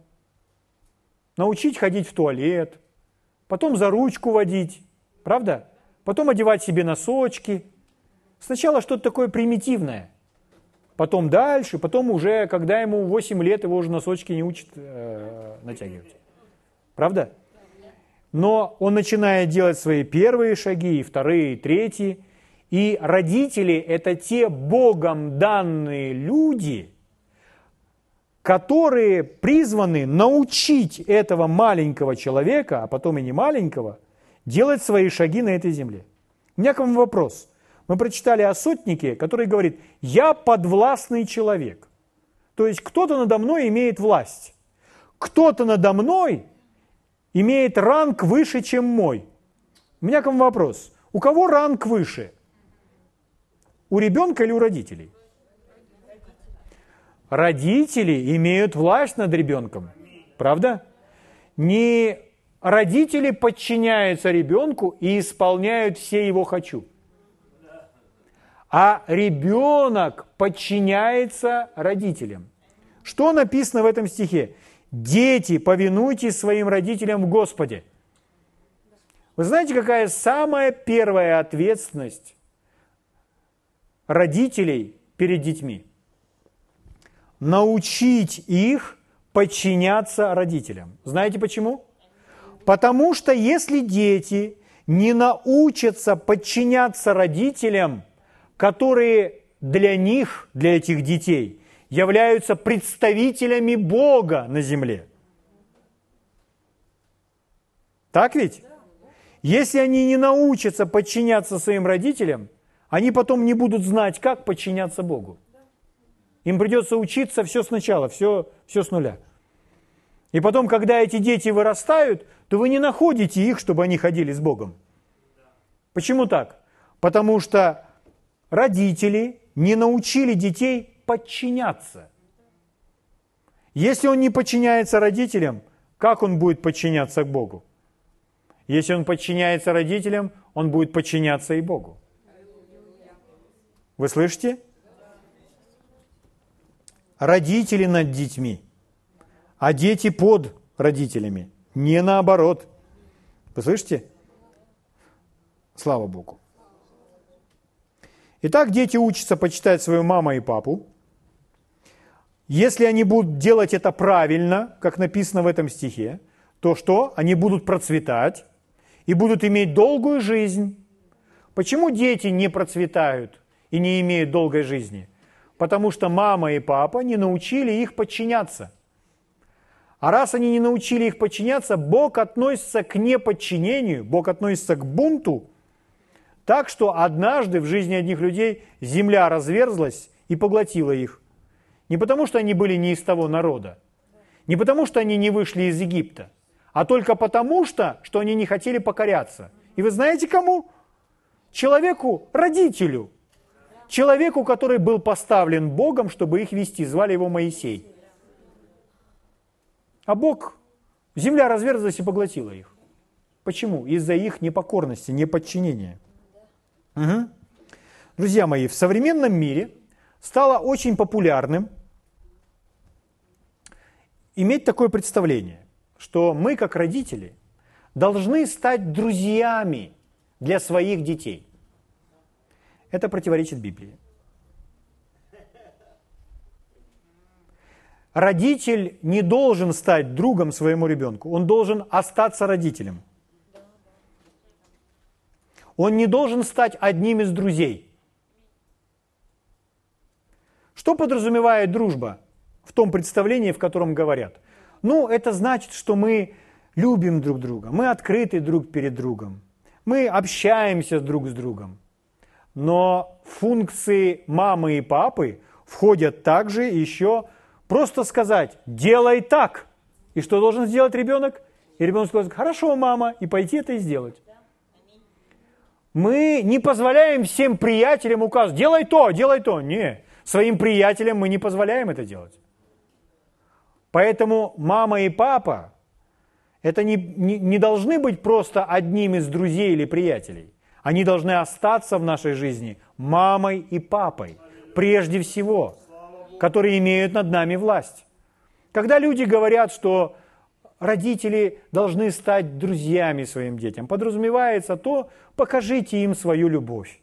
научить ходить в туалет, потом за ручку водить, правда? Потом одевать себе носочки. Сначала что-то такое примитивное потом дальше, потом уже, когда ему 8 лет, его уже носочки не учат э, натягивать. Правда? Но он начинает делать свои первые шаги, вторые, третьи. И родители – это те Богом данные люди, которые призваны научить этого маленького человека, а потом и не маленького, делать свои шаги на этой земле. У меня к вам вопрос – мы прочитали о сотнике, который говорит, я подвластный человек. То есть кто-то надо мной имеет власть. Кто-то надо мной имеет ранг выше, чем мой. У меня к вам вопрос. У кого ранг выше? У ребенка или у родителей? Родители имеют власть над ребенком. Правда? Не родители подчиняются ребенку и исполняют все его «хочу». А ребенок подчиняется родителям. Что написано в этом стихе? Дети, повинуйтесь своим родителям в Господе. Вы знаете, какая самая первая ответственность родителей перед детьми? Научить их подчиняться родителям. Знаете почему? Потому что если дети не научатся подчиняться родителям, которые для них, для этих детей, являются представителями Бога на земле. Так ведь? Если они не научатся подчиняться своим родителям, они потом не будут знать, как подчиняться Богу. Им придется учиться все сначала, все, все с нуля. И потом, когда эти дети вырастают, то вы не находите их, чтобы они ходили с Богом. Почему так? Потому что родители не научили детей подчиняться. Если он не подчиняется родителям, как он будет подчиняться к Богу? Если он подчиняется родителям, он будет подчиняться и Богу. Вы слышите? Родители над детьми, а дети под родителями, не наоборот. Вы слышите? Слава Богу. Итак, дети учатся почитать свою маму и папу, если они будут делать это правильно, как написано в этом стихе, то что? Они будут процветать и будут иметь долгую жизнь. Почему дети не процветают и не имеют долгой жизни? Потому что мама и папа не научили их подчиняться. А раз они не научили их подчиняться, Бог относится к неподчинению, Бог относится к бунту, так что однажды в жизни одних людей земля разверзлась и поглотила их. Не потому, что они были не из того народа, не потому, что они не вышли из Египта, а только потому, что, что они не хотели покоряться. И вы знаете кому? Человеку, родителю, человеку, который был поставлен Богом, чтобы их вести, звали его Моисей. А Бог, земля разверзлась и поглотила их. Почему? Из-за их непокорности, неподчинения. Угу. Друзья мои, в современном мире стало очень популярным иметь такое представление, что мы, как родители, должны стать друзьями для своих детей. Это противоречит Библии. Родитель не должен стать другом своему ребенку, он должен остаться родителем. Он не должен стать одним из друзей. Что подразумевает дружба? в том представлении, в котором говорят. Ну, это значит, что мы любим друг друга, мы открыты друг перед другом, мы общаемся друг с другом. Но функции мамы и папы входят также еще просто сказать «делай так». И что должен сделать ребенок? И ребенок скажет «хорошо, мама», и пойти это и сделать. Мы не позволяем всем приятелям указывать «делай то, делай то». Не, своим приятелям мы не позволяем это делать. Поэтому мама и папа это не, не, не должны быть просто одним из друзей или приятелей. Они должны остаться в нашей жизни мамой и папой, прежде всего, которые имеют над нами власть. Когда люди говорят, что родители должны стать друзьями своим детям, подразумевается то, покажите им свою любовь.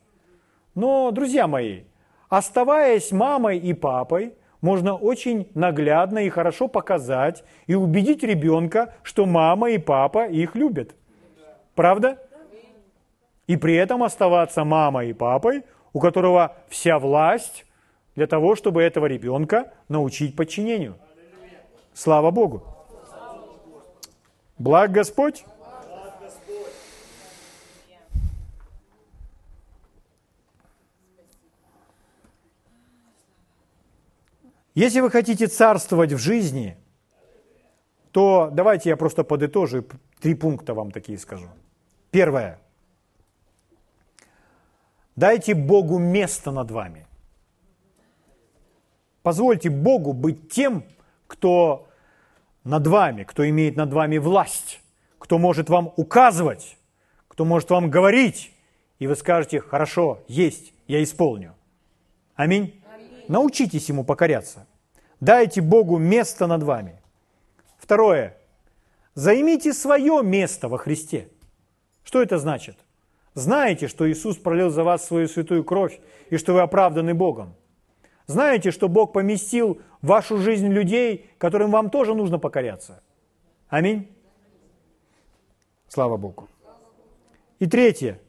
Но, друзья мои, оставаясь мамой и папой, можно очень наглядно и хорошо показать и убедить ребенка, что мама и папа их любят. Правда? И при этом оставаться мамой и папой, у которого вся власть для того, чтобы этого ребенка научить подчинению. Слава Богу! Благ Господь! Если вы хотите царствовать в жизни, то давайте я просто подытожу, три пункта вам такие скажу. Первое. Дайте Богу место над вами. Позвольте Богу быть тем, кто над вами, кто имеет над вами власть, кто может вам указывать, кто может вам говорить, и вы скажете, хорошо, есть, я исполню. Аминь. Аминь. Научитесь ему покоряться. Дайте Богу место над вами. Второе. Займите свое место во Христе. Что это значит? Знаете, что Иисус пролил за вас свою святую кровь и что вы оправданы Богом. Знаете, что Бог поместил в вашу жизнь людей, которым вам тоже нужно покоряться. Аминь. Слава Богу. И третье.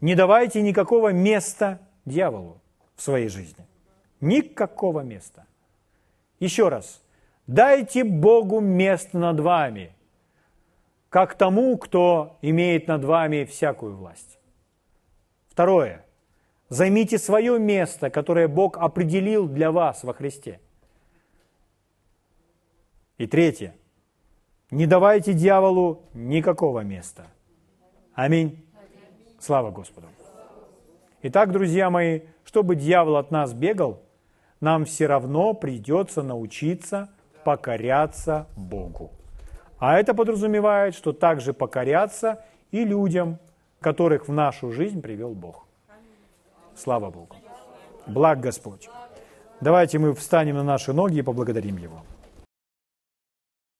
Не давайте никакого места дьяволу в своей жизни. Никакого места. Еще раз. Дайте Богу место над вами, как тому, кто имеет над вами всякую власть. Второе. Займите свое место, которое Бог определил для вас во Христе. И третье. Не давайте дьяволу никакого места. Аминь. Слава Господу. Итак, друзья мои, чтобы дьявол от нас бегал, нам все равно придется научиться покоряться Богу. А это подразумевает, что также покоряться и людям, которых в нашу жизнь привел Бог. Слава Богу. Благ Господь. Давайте мы встанем на наши ноги и поблагодарим Его.